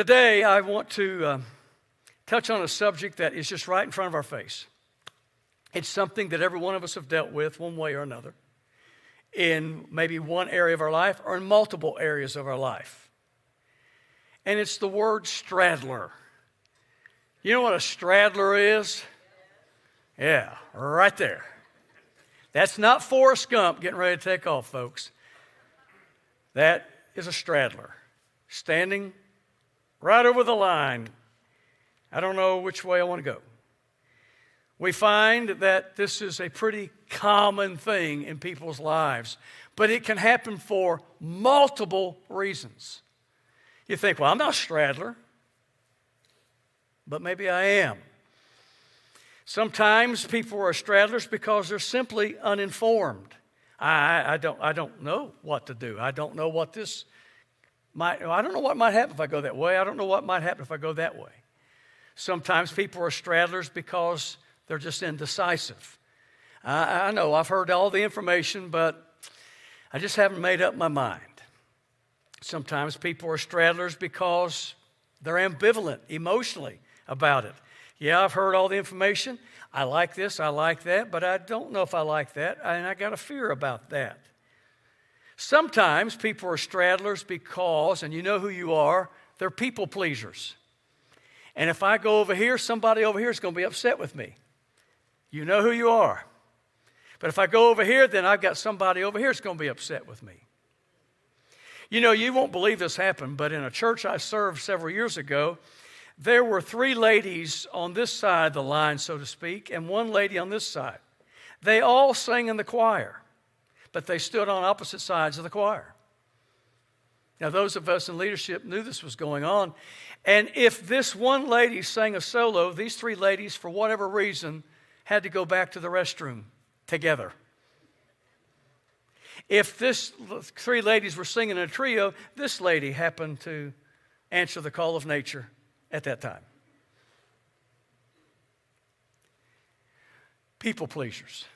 Today, I want to um, touch on a subject that is just right in front of our face. It's something that every one of us have dealt with one way or another in maybe one area of our life or in multiple areas of our life. And it's the word straddler. You know what a straddler is? Yeah, right there. That's not Forrest Gump getting ready to take off, folks. That is a straddler standing right over the line. I don't know which way I want to go. We find that this is a pretty common thing in people's lives, but it can happen for multiple reasons. You think, well, I'm not a straddler, but maybe I am. Sometimes people are straddlers because they're simply uninformed. I, I, don't, I don't know what to do. I don't know what this might, I don't know what might happen if I go that way. I don't know what might happen if I go that way. Sometimes people are straddlers because they're just indecisive. I, I know I've heard all the information, but I just haven't made up my mind. Sometimes people are straddlers because they're ambivalent emotionally about it. Yeah, I've heard all the information. I like this, I like that, but I don't know if I like that, and I got a fear about that. Sometimes people are straddlers because, and you know who you are, they're people pleasers. And if I go over here, somebody over here is going to be upset with me. You know who you are. But if I go over here, then I've got somebody over here that's going to be upset with me. You know, you won't believe this happened, but in a church I served several years ago, there were three ladies on this side of the line, so to speak, and one lady on this side. They all sang in the choir but they stood on opposite sides of the choir. Now, those of us in leadership knew this was going on. And if this one lady sang a solo, these three ladies, for whatever reason, had to go back to the restroom together. If this three ladies were singing a trio, this lady happened to answer the call of nature at that time. People pleasers.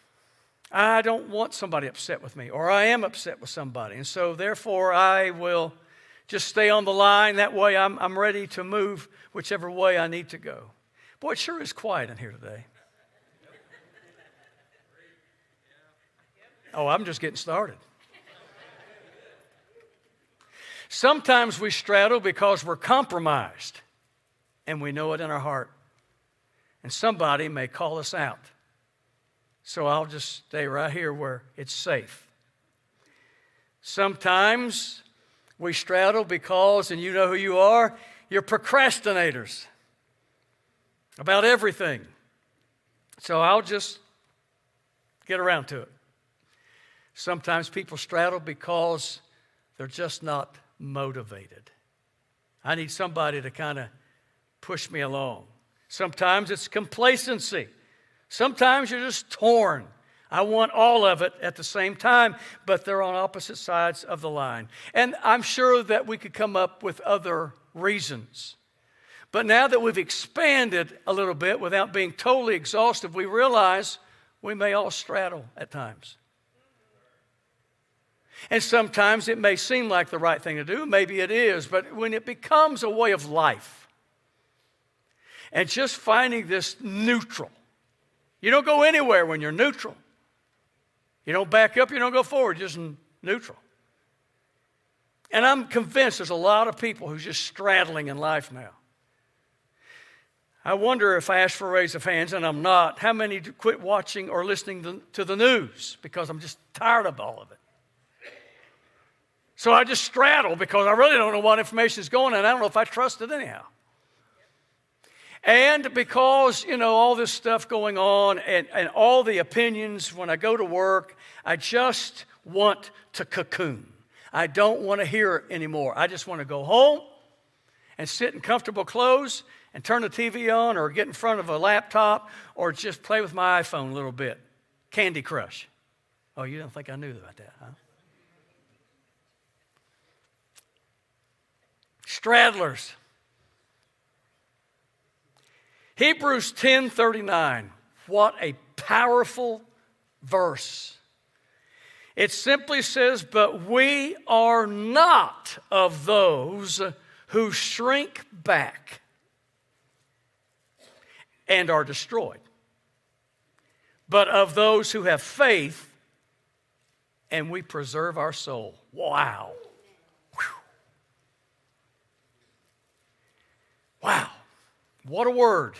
I don't want somebody upset with me, or I am upset with somebody. And so, therefore, I will just stay on the line. That way, I'm, I'm ready to move whichever way I need to go. Boy, it sure is quiet in here today. Oh, I'm just getting started. Sometimes we straddle because we're compromised and we know it in our heart. And somebody may call us out. So I'll just stay right here where it's safe. Sometimes we straddle because, and you know who you are, you're procrastinators about everything. So I'll just get around to it. Sometimes people straddle because they're just not motivated. I need somebody to kind of push me along. Sometimes it's complacency. Sometimes you're just torn. I want all of it at the same time, but they're on opposite sides of the line. And I'm sure that we could come up with other reasons. But now that we've expanded a little bit without being totally exhaustive, we realize we may all straddle at times. And sometimes it may seem like the right thing to do, maybe it is, but when it becomes a way of life and just finding this neutral, you don't go anywhere when you're neutral. You don't back up, you don't go forward, just neutral. And I'm convinced there's a lot of people who's just straddling in life now. I wonder if I ask for a raise of hands, and I'm not, how many quit watching or listening to the news because I'm just tired of all of it? So I just straddle because I really don't know what information is going, and I don't know if I trust it anyhow. And because, you know, all this stuff going on and, and all the opinions when I go to work, I just want to cocoon. I don't want to hear it anymore. I just want to go home and sit in comfortable clothes and turn the TV on or get in front of a laptop or just play with my iPhone a little bit. Candy Crush. Oh, you don't think I knew about that, huh? Straddlers. Hebrews 10:39. What a powerful verse. It simply says, "But we are not of those who shrink back and are destroyed, but of those who have faith and we preserve our soul. Wow. Whew. Wow. What a word.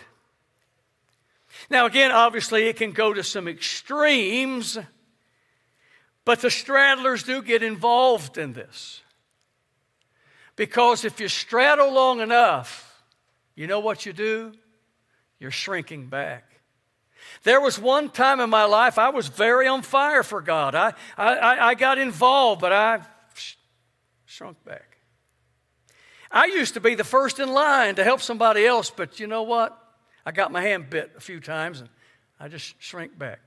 Now, again, obviously, it can go to some extremes, but the straddlers do get involved in this. Because if you straddle long enough, you know what you do? You're shrinking back. There was one time in my life I was very on fire for God. I, I, I got involved, but I shrunk back. I used to be the first in line to help somebody else, but you know what? I got my hand bit a few times and I just shrink back.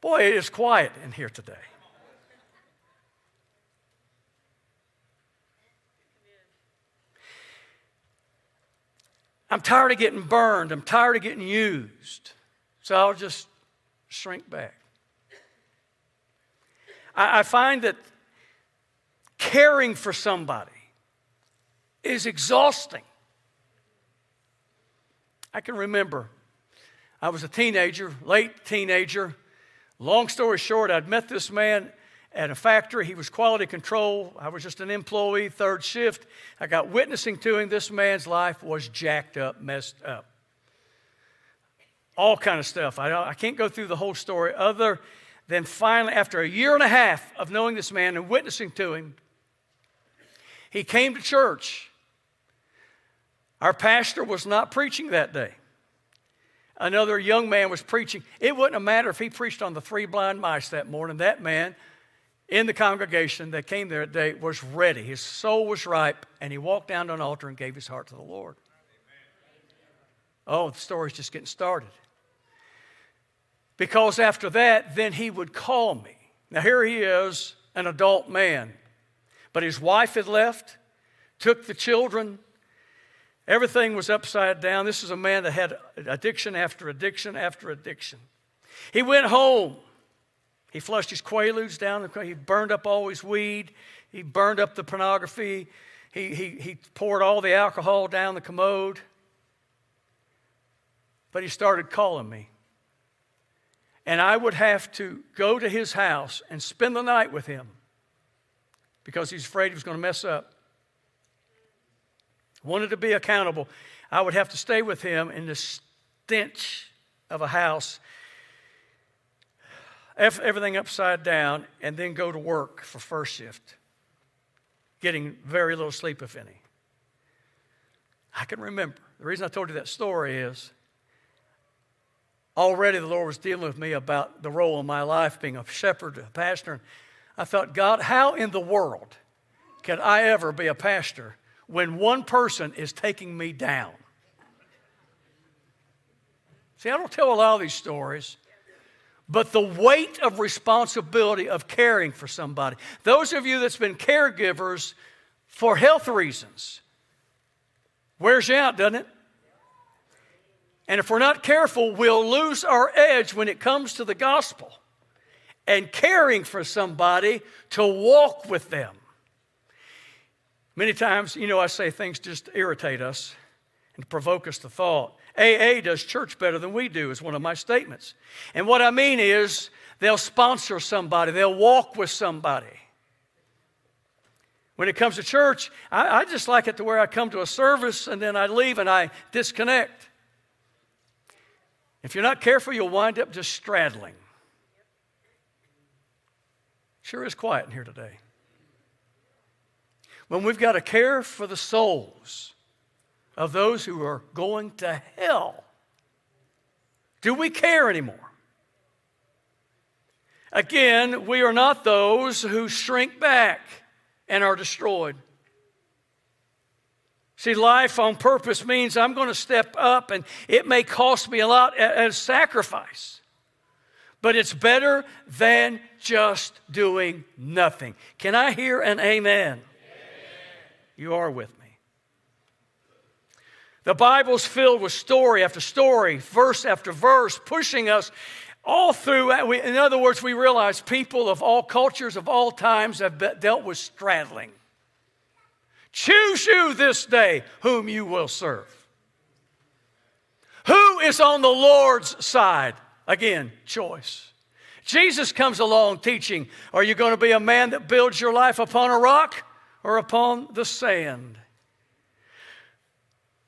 Boy, it is quiet in here today. I'm tired of getting burned. I'm tired of getting used. So I'll just shrink back. I, I find that caring for somebody is exhausting. I can remember I was a teenager, late teenager. Long story short, I'd met this man at a factory. He was quality control. I was just an employee, third shift. I got witnessing to him. This man's life was jacked up, messed up. All kind of stuff. I, I can't go through the whole story other than finally, after a year and a half of knowing this man and witnessing to him, he came to church. Our pastor was not preaching that day. Another young man was preaching. It wouldn't have mattered if he preached on the three blind mice that morning. That man in the congregation that came there that day was ready. His soul was ripe, and he walked down to an altar and gave his heart to the Lord. Oh, the story's just getting started. Because after that, then he would call me. Now, here he is, an adult man, but his wife had left, took the children. Everything was upside down. This is a man that had addiction after addiction after addiction. He went home he flushed his quaaludes down. He burned up all his weed. He burned up the pornography. He, he, he poured all the alcohol down the commode. But he started calling me. And I would have to go to his house and spend the night with him because he's afraid he was going to mess up. Wanted to be accountable. I would have to stay with him in the stench of a house everything upside down, and then go to work for first shift, getting very little sleep, if any. I can remember. The reason I told you that story is already the Lord was dealing with me about the role in my life being a shepherd, a pastor. I thought, God, how in the world can I ever be a pastor when one person is taking me down? See, I don't tell a lot of these stories but the weight of responsibility of caring for somebody. Those of you that's been caregivers for health reasons, wears you out, doesn't it? And if we're not careful, we'll lose our edge when it comes to the gospel and caring for somebody to walk with them. Many times, you know, I say things just irritate us and provoke us to thought. AA does church better than we do, is one of my statements. And what I mean is, they'll sponsor somebody, they'll walk with somebody. When it comes to church, I, I, just like it to where I come to a service and then I leave and I disconnect. If you're not careful, you'll wind up just straddling. Sure is quiet in here today. When we've got to care for the souls, of those who are going to hell. Do we care anymore? Again, we are not those who shrink back and are destroyed. See, life on purpose means I'm going to step up and it may cost me a lot as sacrifice, but it's better than just doing nothing. Can I hear an amen? You are with me. The Bible's filled with story after story, verse after verse, pushing us all through. In other words, we realize people of all cultures, of all times, have dealt with straddling. Choose you this day whom you will serve. Who is on the Lord's side? Again, choice. Jesus comes along teaching Are you going to be a man that builds your life upon a rock or upon the sand?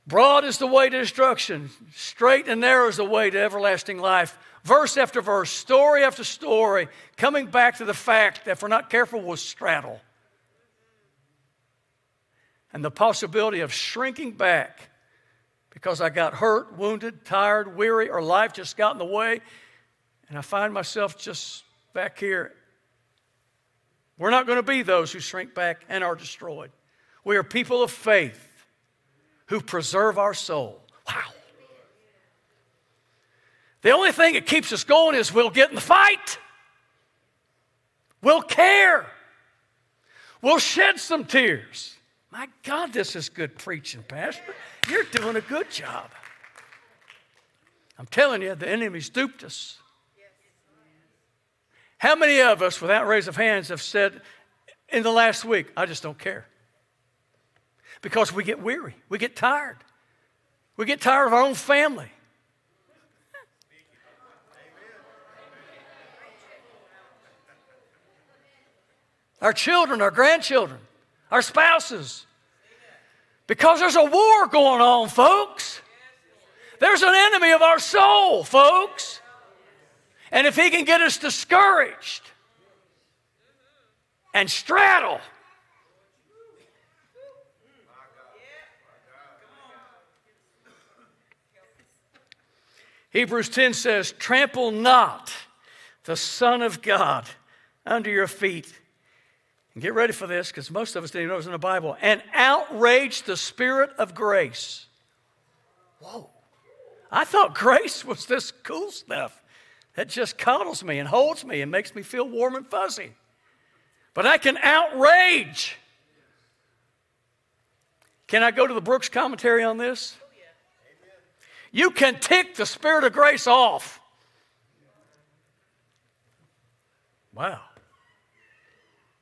Broad is the way to destruction, straight and narrow is the way to everlasting life. Verse after verse, story after story, coming back to the fact that if we're not careful, we'll straddle. And the possibility of shrinking back because I got hurt, wounded, tired, weary, or life just got in the way, and I find myself just back here. We're not going to be those who shrink back and are destroyed. We are people of faith who preserve our soul. Wow. The only thing that keeps us going is we'll get in the fight. We'll care. We'll shed some tears. My God, this is good preaching, Pastor. You're doing a good job. I'm telling you, the enemy's duped us. How many of us, without raise of hands, have said in the last week, I just don't care? Because we get weary, we get tired, we get tired of our own family. Our children, our grandchildren, our spouses. Because there's a war going on, folks. There's an enemy of our soul, folks. And if he can get us discouraged and straddle, Hebrews 10 says, Trample not the Son of God under your feet. And get ready for this because most of us didn't even know it was in the Bible. And outrage the Spirit of grace. Whoa. I thought grace was this cool stuff that just cuddles me and holds me and makes me feel warm and fuzzy. But I can outrage. Can I go to the Brooks commentary on this? You can tick the Spirit of grace off. Wow.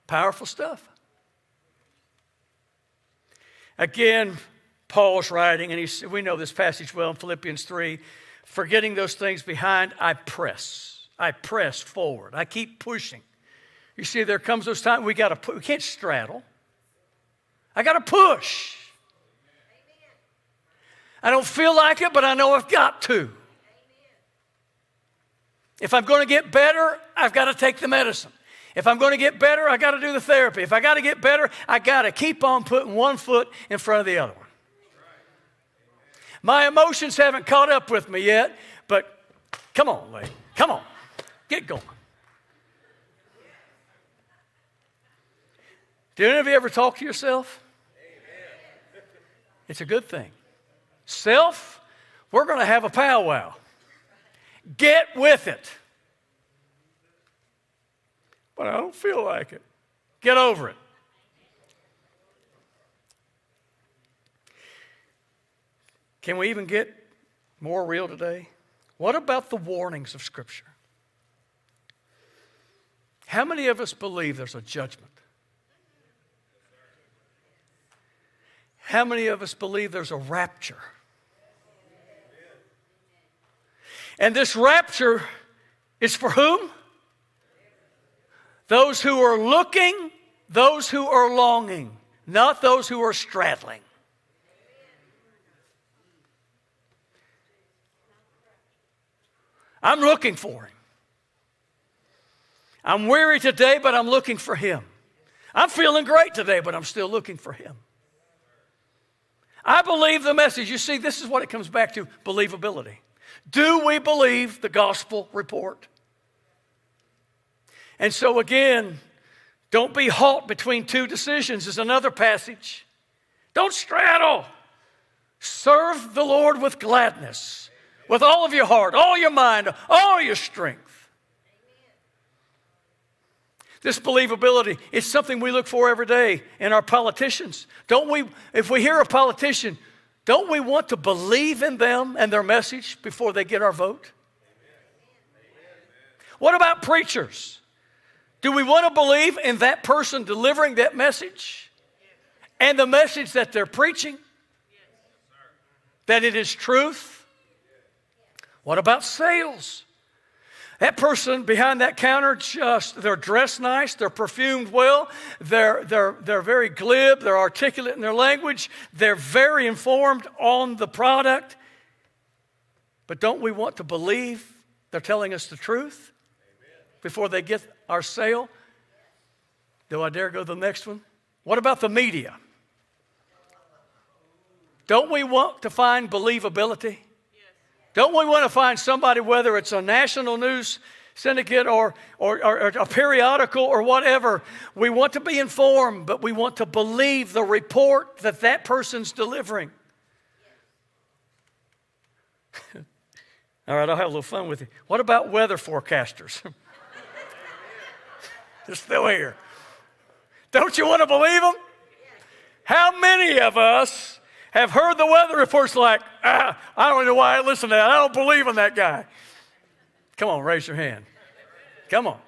Powerful stuff. Again, Paul's writing, and we know this passage well in Philippians 3 forgetting those things behind, I press. I press forward. I keep pushing. You see, there comes those times we got to we can't straddle. I got to push. I don't feel like it, but I know I've got to. If I'm going to get better, I've got to take the medicine. If I'm going to get better, I got to do the therapy. If I got to get better, I got to keep on putting one foot in front of the other one. My emotions haven't caught up with me yet, but come on, lady. Come on. Get going. Do any of you ever talk to yourself? It's a good thing. Self, we're going to have a powwow. Get with it. But I don't feel like it. Get over it. Can we even get more real today? What about the warnings of Scripture? How many of us believe there's a judgment? How many of us believe there's a rapture? And this rapture is for whom? Those who are looking, those who are longing, not those who are straddling. I'm looking for him. I'm weary today, but I'm looking for him. I'm feeling great today, but I'm still looking for him. I believe the message. You see, this is what it comes back to believability. Do we believe the gospel report? And so, again, don't be halt between two decisions, is another passage. Don't straddle. Serve the Lord with gladness, with all of your heart, all your mind, all your strength. This believability is something we look for every day in our politicians. Don't we, if we hear a politician, don't we want to believe in them and their message before they get our vote? What about preachers? Do we want to believe in that person delivering that message? and the message that they're preaching? That it is truth? What about sales? That person behind that counter, just they're dressed nice, they're perfumed well, they're, they're, they're very glib, they're articulate in their language, they're very informed on the product. But don't we want to believe they're telling us the truth before they get our sale? Do I dare go to the next one? What about the media? Don't we want to find believability? Don't we want to find somebody, whether it's a national news syndicate or, or, or, a periodical or whatever, we want to be informed, but we want to believe the report that that person's delivering. All right, I'll have a little fun with you. What about weather forecasters? They're still here. Don't you want to believe them? How many of us have heard the weather reports like, ah, I don't know why I listen to that. I don't believe in that guy. Come on, raise your hand. Come on.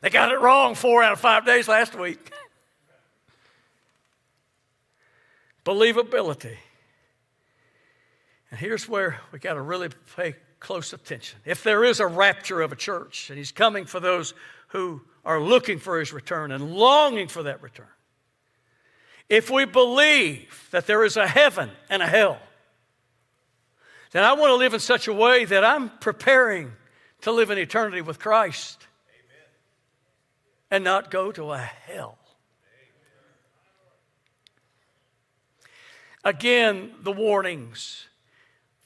They got it wrong four out of five days last week. Believability. And here's where we got to really pay close attention. If there is a rapture of a church, and he's coming for those who are looking for his return and longing for that return, if we believe that there is a heaven and a hell, then I want to live in such a way that I'm preparing to live in eternity with Christ Amen. and not go to a hell. Again, the warnings.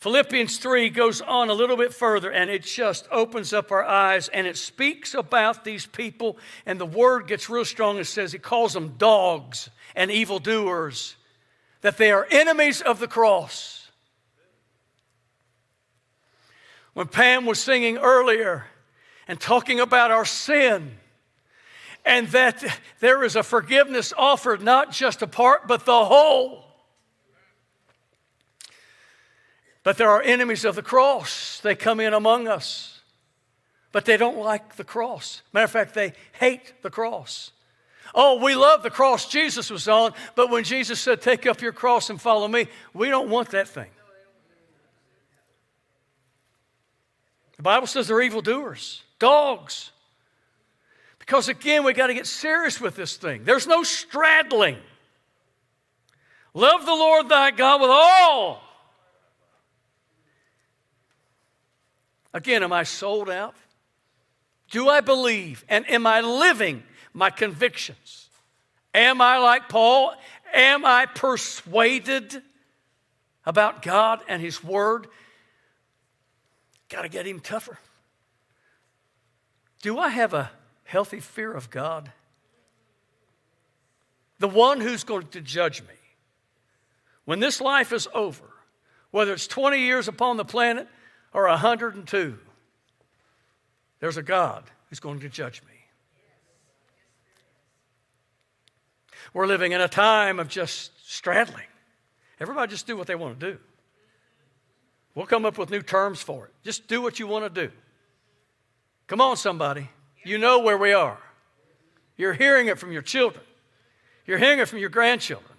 Philippians 3 goes on a little bit further and it just opens up our eyes and it speaks about these people. And the word gets real strong and says, it calls them dogs and evildoers, that they are enemies of the cross. When Pam was singing earlier and talking about our sin, and that there is a forgiveness offered, not just a part, but the whole. But there are enemies of the cross. They come in among us, but they don't like the cross. Matter of fact, they hate the cross. Oh, we love the cross Jesus was on, but when Jesus said, Take up your cross and follow me, we don't want that thing. The Bible says they're evildoers, dogs. Because again, we got to get serious with this thing. There's no straddling. Love the Lord thy God with all Again, am I sold out? Do I believe? And am I living my convictions? Am I like Paul? Am I persuaded about God and His Word? Got to get Him tougher. Do I have a healthy fear of God? The one who's going to judge me. When this life is over, whether it's 20 years upon the planet or 102, there's a God who's going to judge me. We're living in a time of just straddling. Everybody just do what they want to do. We'll come up with new terms for it. Just do what you want to do. Come on, somebody. You know where we are. You're hearing it from your children, you're hearing it from your grandchildren.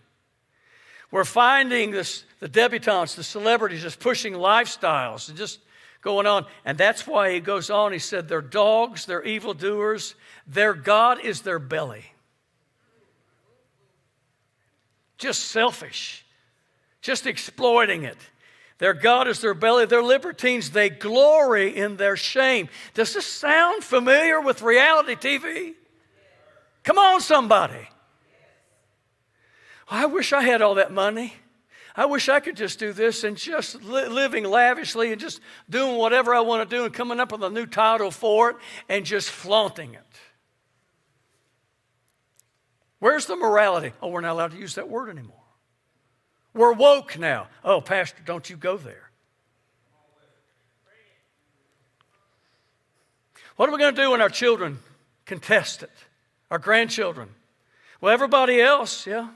We're finding this, the debutantes, the celebrities, just pushing lifestyles and just going on. And that's why he goes on. He said, They're dogs, they're evildoers, their God is their belly. Just selfish, just exploiting it. Their God is their belly. They're libertines. They glory in their shame. Does this sound familiar with reality TV? Come on, somebody. I wish I had all that money. I wish I could just do this and just li- living lavishly and just doing whatever I want to do and coming up with a new title for it and just flaunting it. Where's the morality? Oh, we're not allowed to use that word anymore. We're woke now. Oh, Pastor, don't you go there. What are we going to do when our children contest it? Our grandchildren? Well, everybody else, yeah.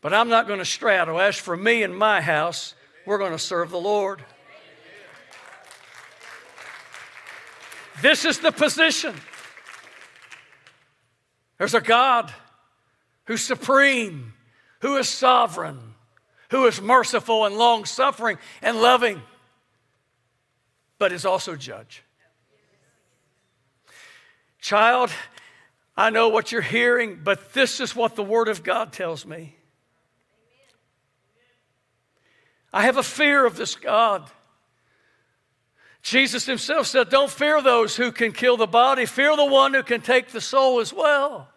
But I'm not going to straddle. As for me and my house, we're going to serve the Lord. This is the position. There's a God who's supreme, who is sovereign, who is merciful and long suffering and loving, but is also judge. Child, I know what you're hearing, but this is what the Word of God tells me. I have a fear of this God. Jesus himself said, Don't fear those who can kill the body, fear the one who can take the soul as well.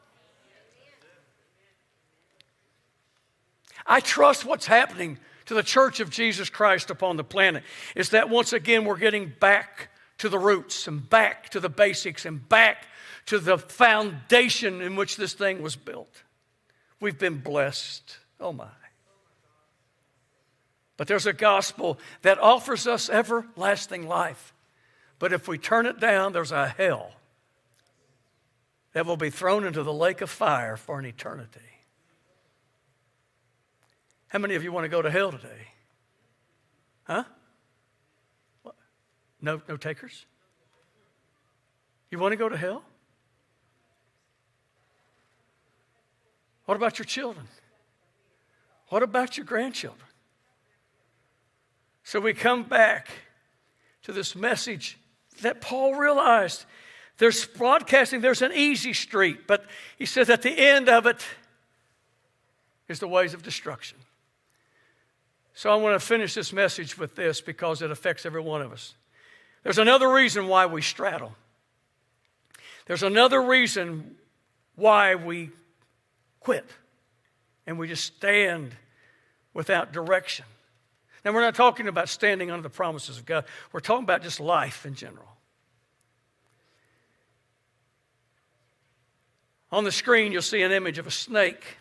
I trust what's happening to the church of Jesus Christ upon the planet is that once again we're getting back to the roots and back to the basics and back to the foundation in which this thing was built. We've been blessed. Oh my. But there's a gospel that offers us everlasting life. But if we turn it down, there's a hell that will be thrown into the lake of fire for an eternity. How many of you want to go to hell today? Huh? No, no takers? You want to go to hell? What about your children? What about your grandchildren? So we come back to this message that Paul realized there's broadcasting, there's an easy street, but he says at the end of it is the ways of destruction. So I want to finish this message with this because it affects every one of us. There's another reason why we straddle. There's another reason why we quit and we just stand without direction. Now, we're not talking about standing under the promises of God, we're talking about just life in general. On the screen, you'll see an image of a snake.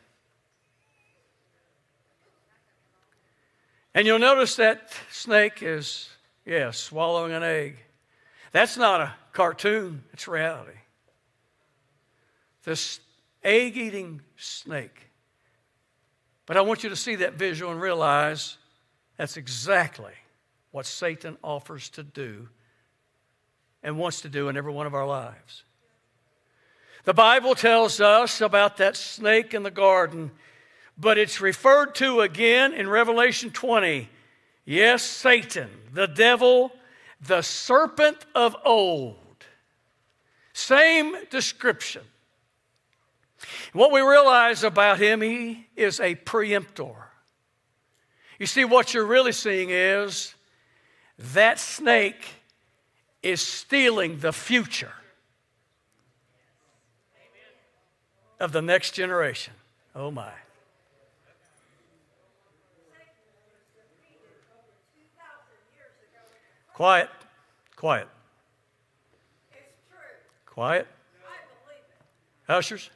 And you'll notice that snake is, yeah, swallowing an egg. That's not a cartoon, it's reality. This egg eating snake. But I want you to see that visual and realize that's exactly what Satan offers to do and wants to do in every one of our lives. The Bible tells us about that snake in the garden but it's referred to again in Revelation 20. Yes, Satan, the devil, the serpent of old. Same description. What we realize about him, he is a preemptor. You see, what you're really seeing is that snake is stealing the future of the next generation. Oh my. Quiet. Quiet. Quiet. Ushers.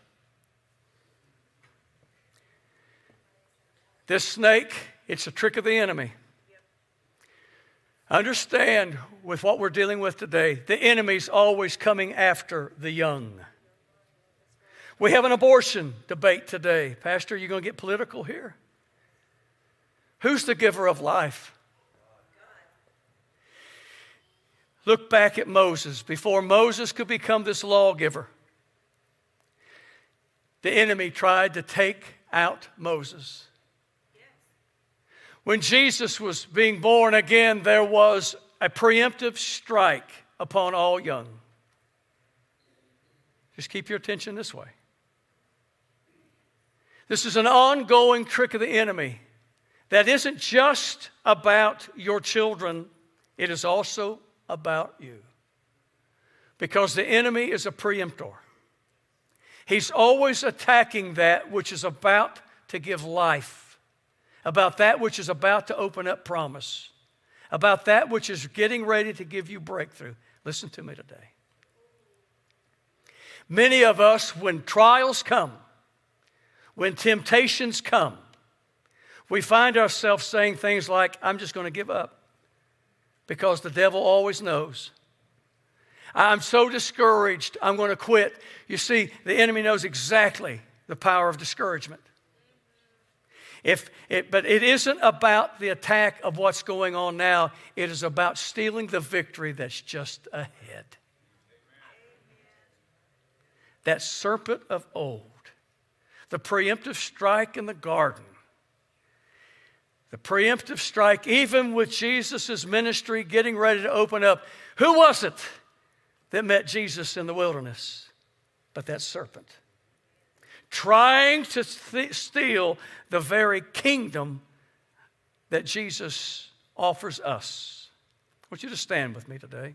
This snake, it's a trick of the enemy. Understand with what we're dealing with today, the enemy's always coming after the young. We have an abortion debate today. Pastor, you going to get political here? Who's the giver of life? Look back at Moses. Before Moses could become this lawgiver, the enemy tried to take out Moses. When Jesus was being born again, there was a preemptive strike upon all young. Just keep your attention this way. This is an ongoing trick of the enemy that isn't just about your children, it is also about you. Because the enemy is a preemptor. He's always attacking that which is about to give life, about that which is about to open up promise, about that which is getting ready to give you breakthrough. Listen to me today. Many of us, when trials come, when temptations come, we find ourselves saying things like, I'm just going to give up because the devil always knows. I'm so discouraged, I'm going to quit. You see, the enemy knows exactly the power of discouragement. If it, but it isn't about the attack of what's going on now, it is about stealing the victory that's just ahead. That serpent of old, the preemptive strike in the garden. The preemptive strike, even with Jesus' ministry getting ready to open up. Who was it that met Jesus in the wilderness? But that serpent. Trying to th- steal the very kingdom that Jesus offers us. I want you to stand with me today.